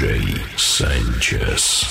DJ Sanchez.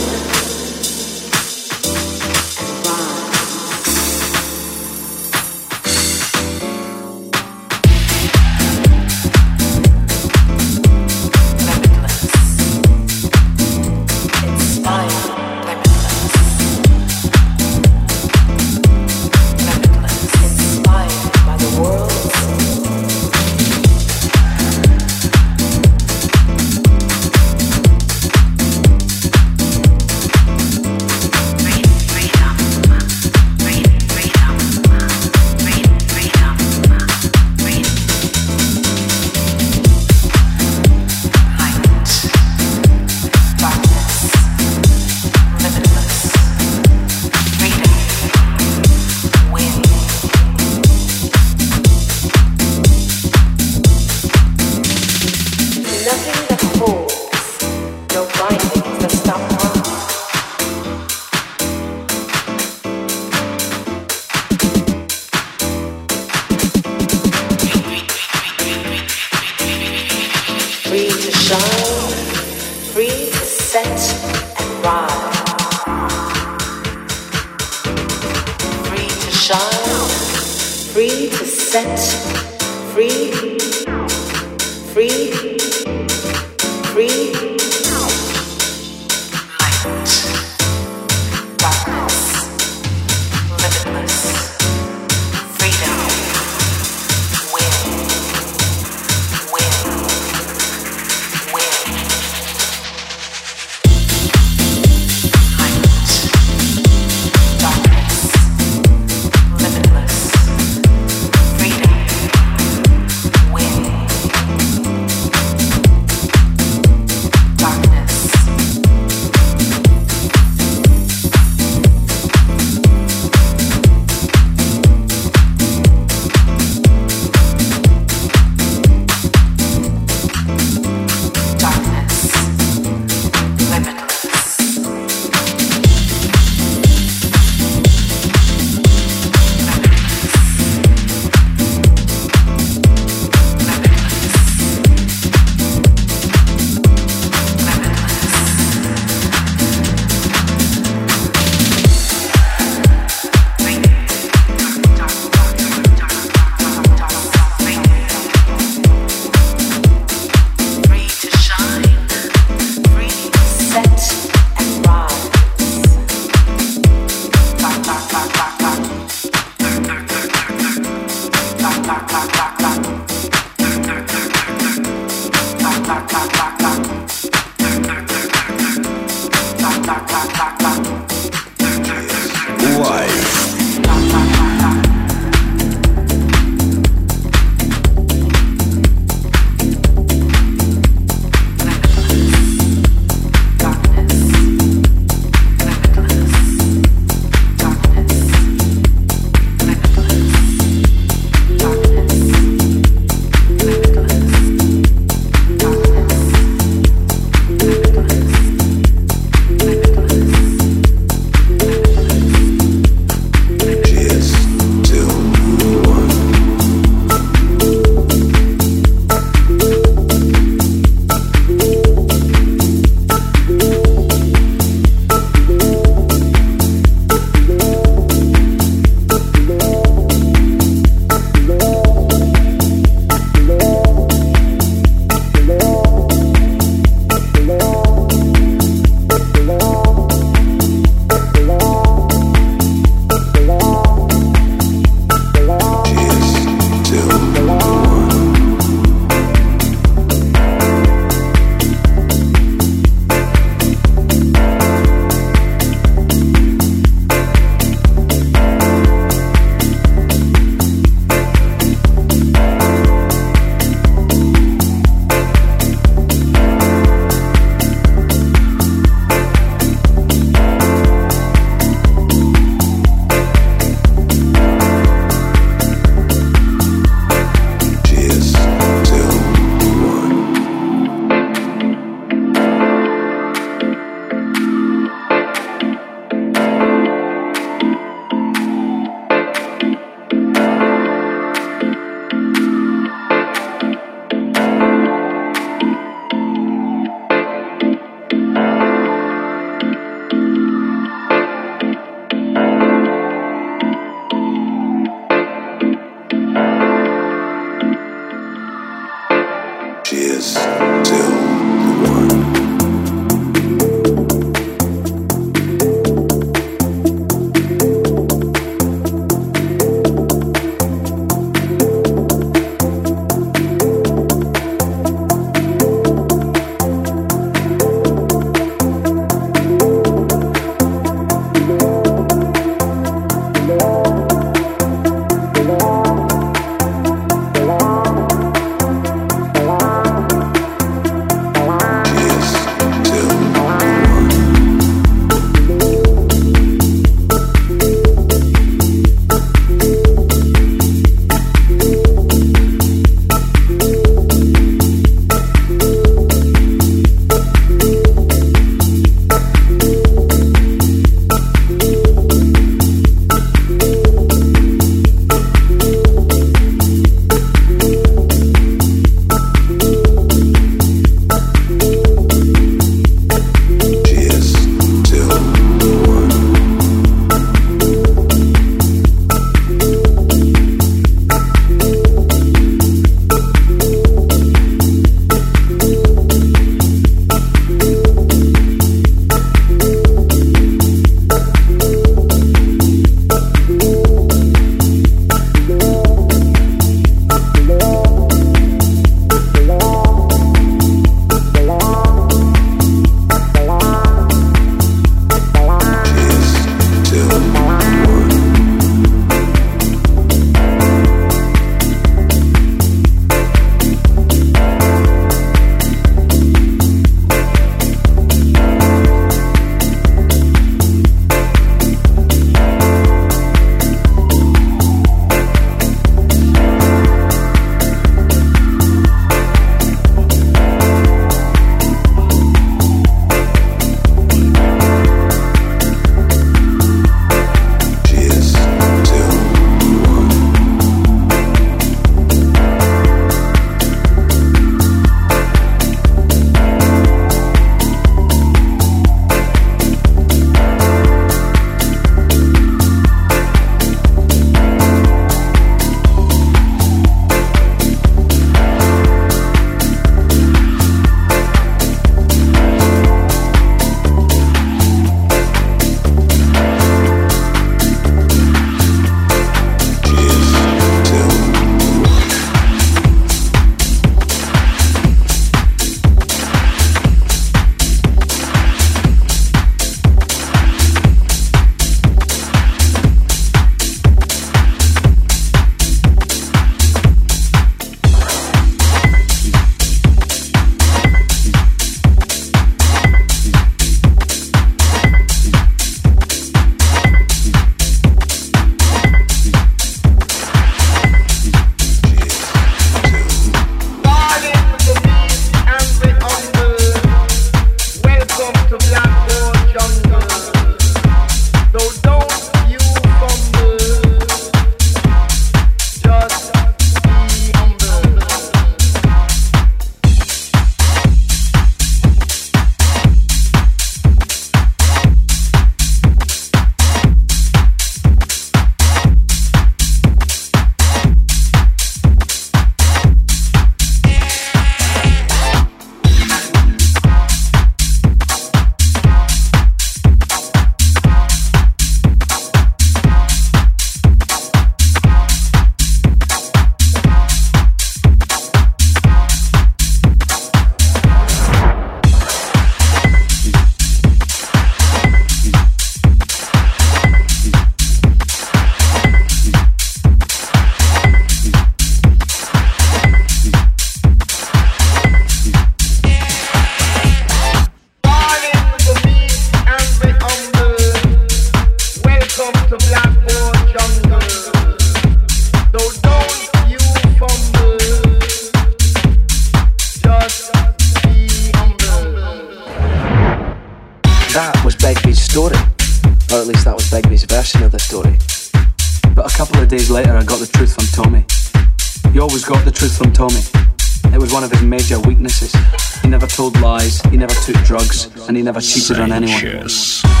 Never cheated on anyone.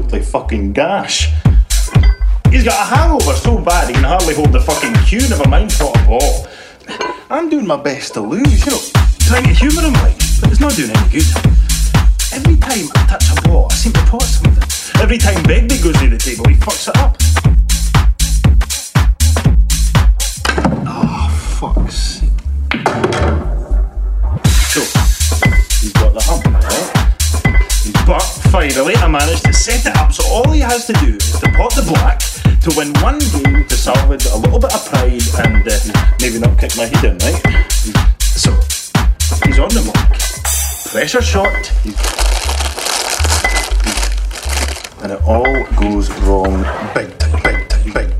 Fucking gash. He's got a hangover so bad he can hardly hold the fucking cue, never mind pot a ball. I'm doing my best to lose, you know, trying to humour him like, but it's not doing any good. Every time I touch a ball, I seem to pot something. Every time Begbie goes to the table, he fucks it up. Oh, fuck's sake. So, he's got the hump, right? But finally, I managed to set it up so all he has to do is to pot the black to win one game to salvage a little bit of pride and uh, maybe not kick my head in, right? So, he's on the mark. Pressure shot. And it all goes wrong big big big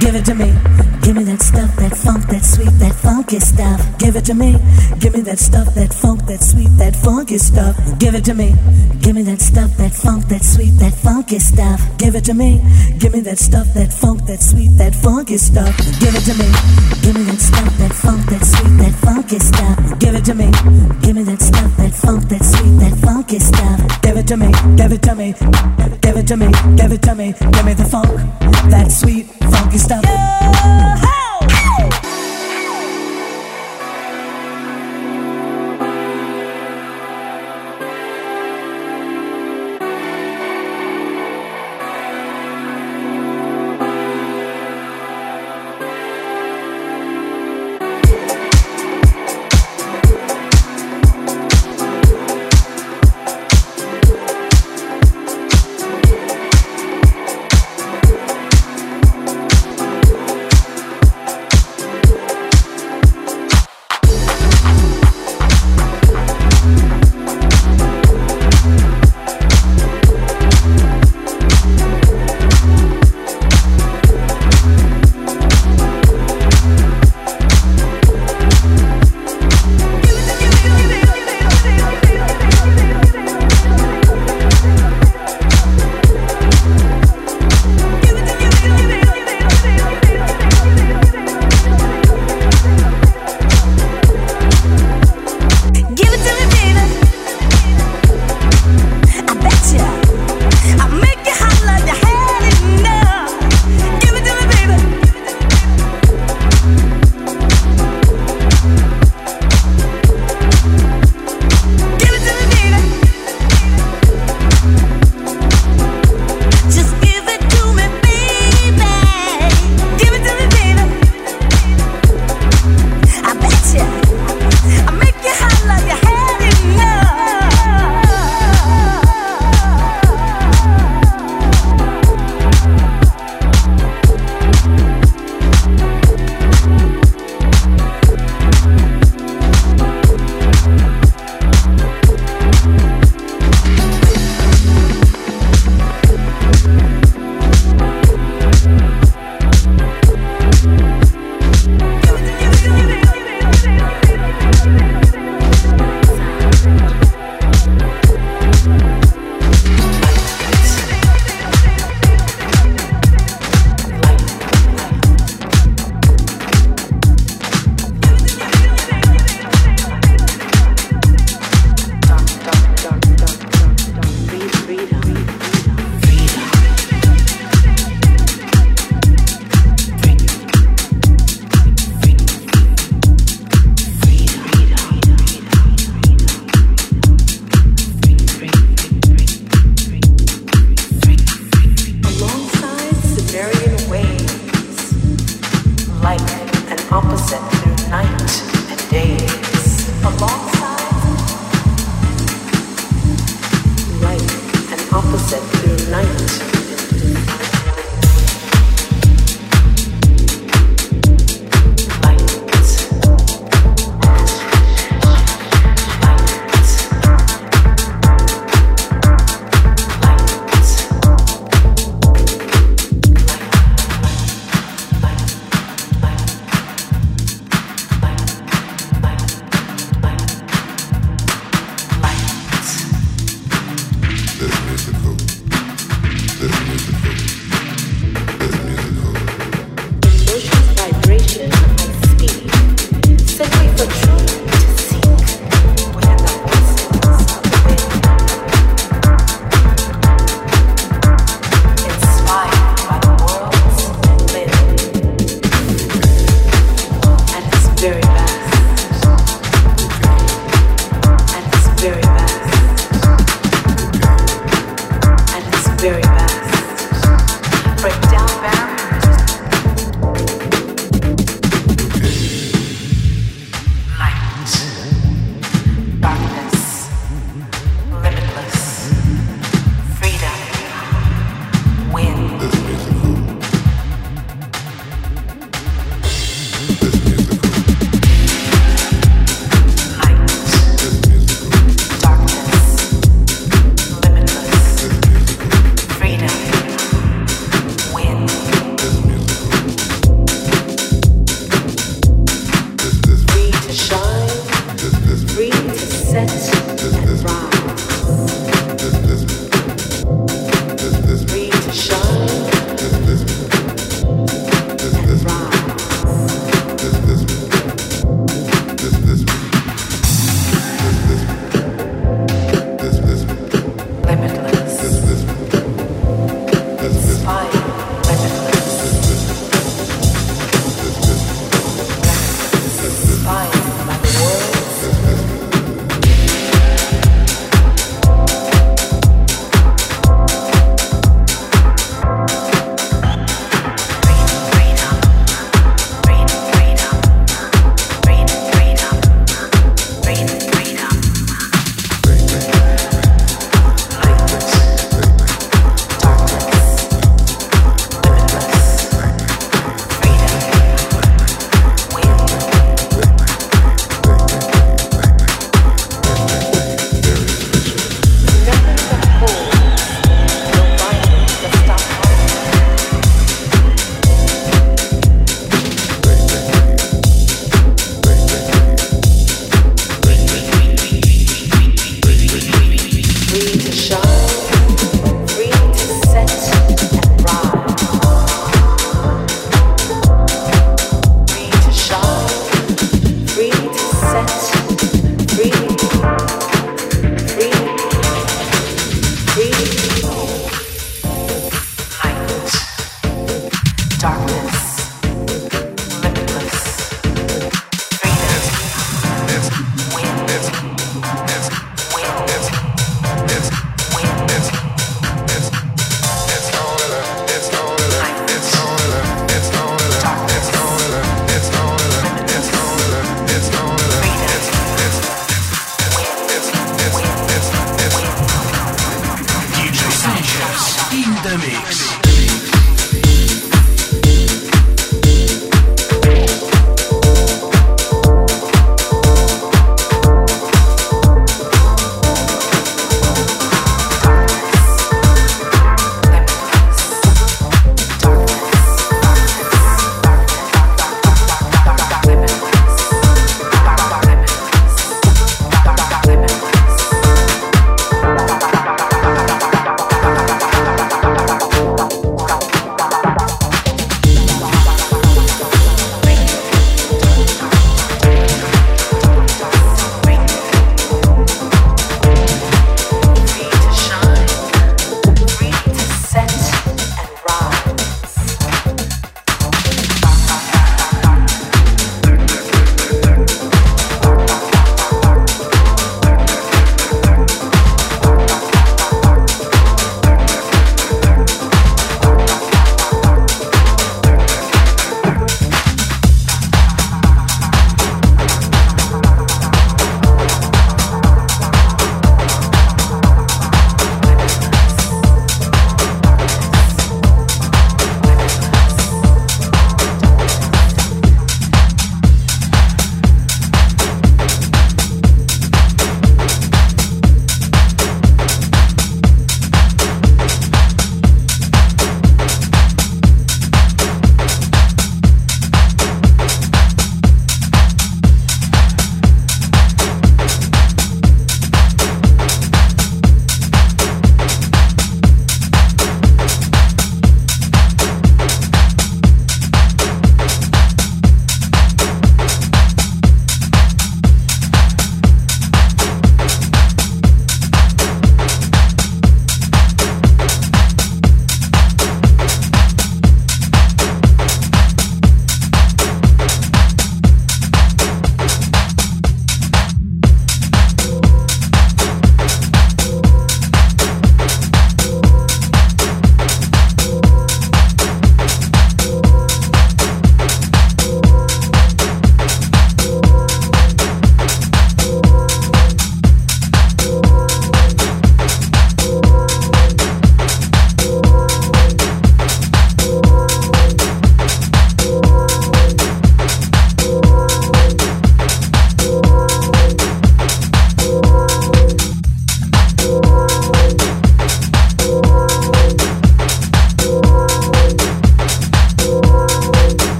Give it to me. Give me that stuff, that funk, that sweet, that funky stuff. Give it to me. Give me that stuff, that funk, that sweet, that funky stuff. Give it to me. Give me that stuff, that funk, that sweet, that funky stuff. Give it to me. Give me that stuff, that funk, that sweet, that funky stuff. Give it to me. Give me that stuff, that funk, that sweet, that funky stuff. Give it to me. Give me that stuff, that funk, that sweet, that funky stuff. Give it to me. Give it to me. Give it to me. Give it to me. Give me the funk, that sweet, funky stuff. This musical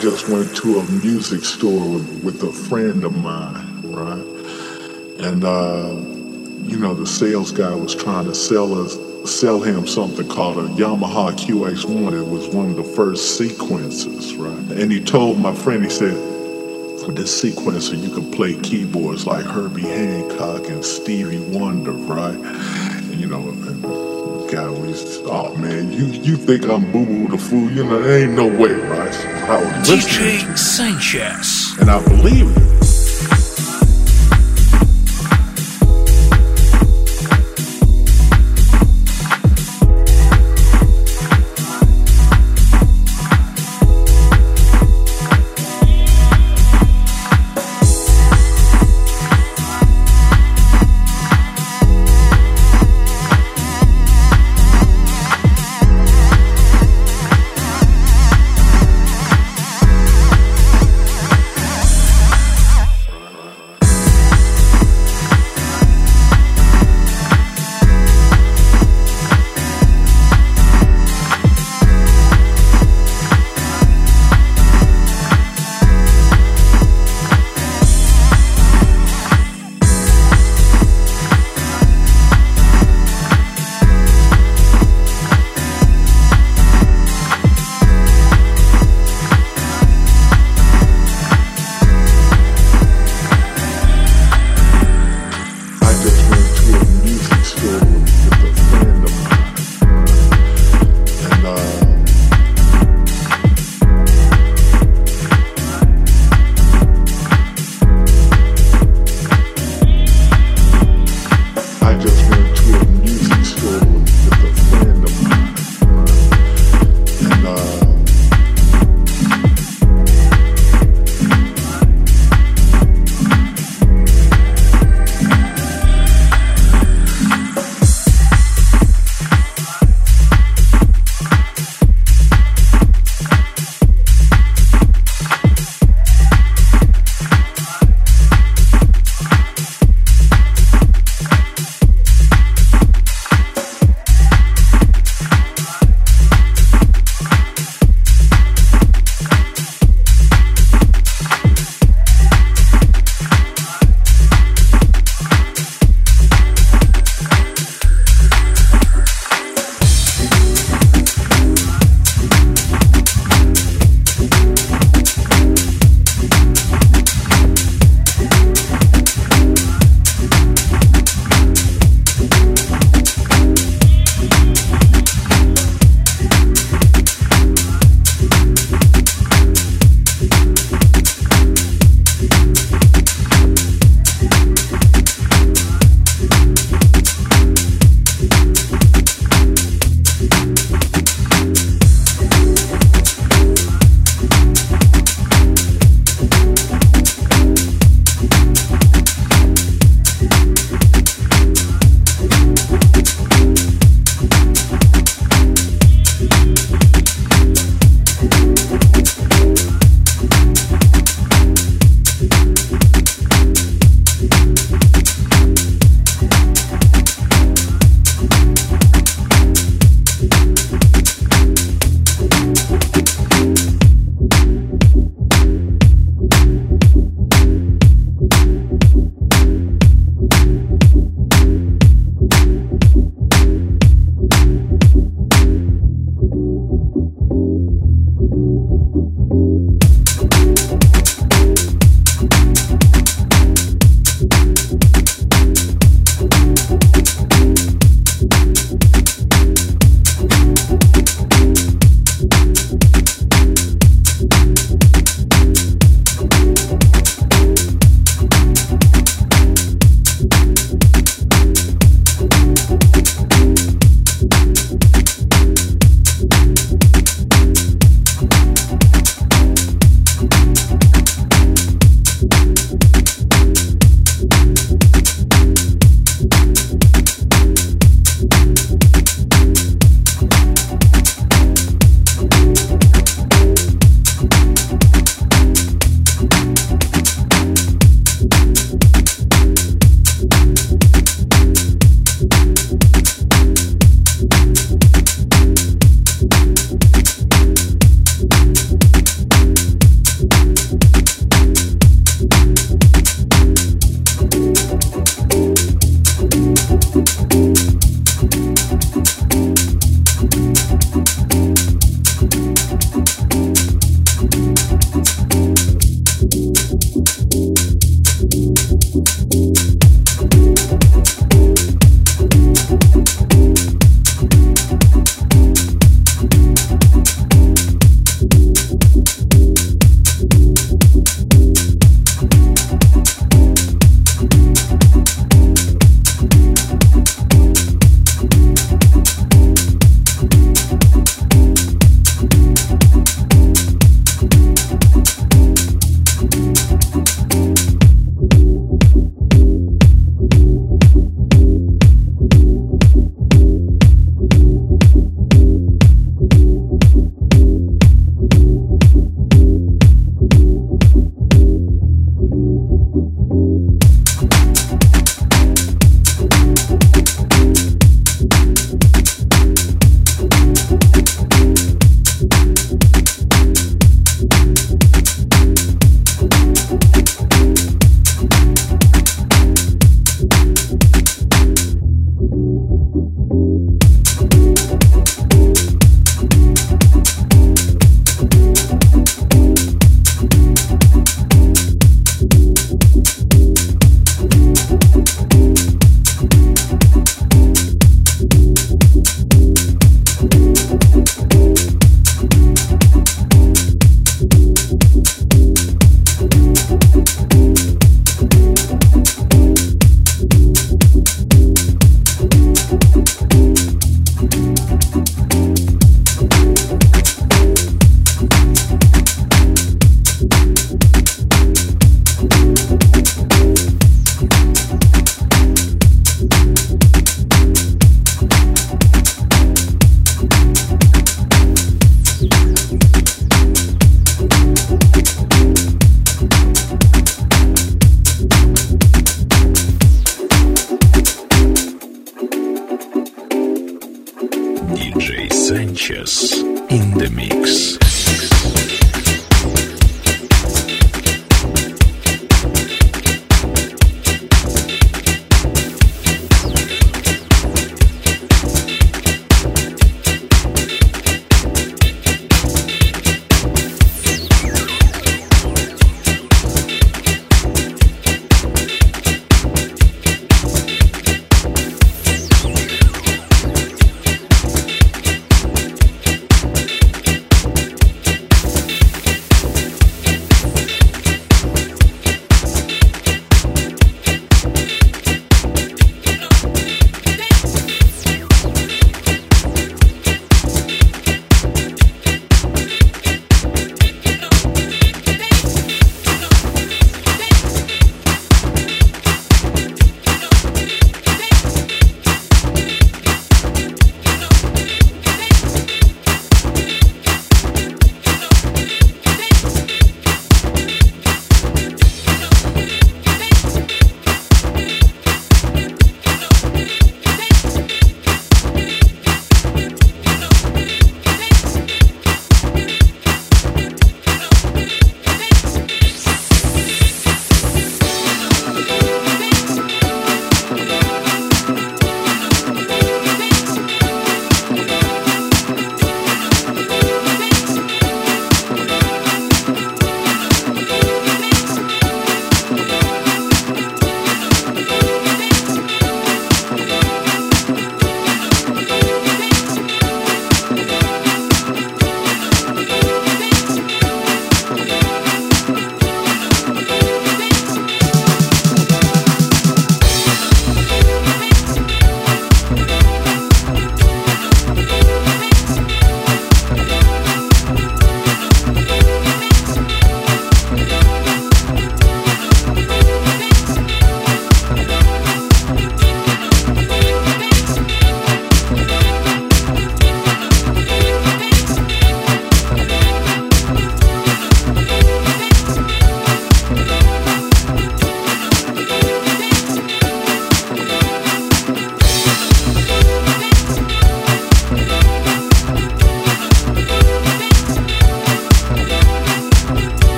just went to a music store with, a friend of mine, right? And uh, you know, the sales guy was trying to sell us sell him something called a Yamaha QX1. It was one of the first sequences, right? And he told my friend, he said, with this sequencer, you can play keyboards like Herbie Hancock and Stevie Wonder, right? Guy was, oh man, you you think I'm boo boo the fool? You know, there ain't no way, right? I was DJ Sanchez. And I believe it.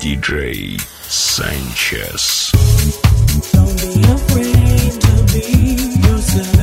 DJ Sanchez. Don't be afraid to be yourself.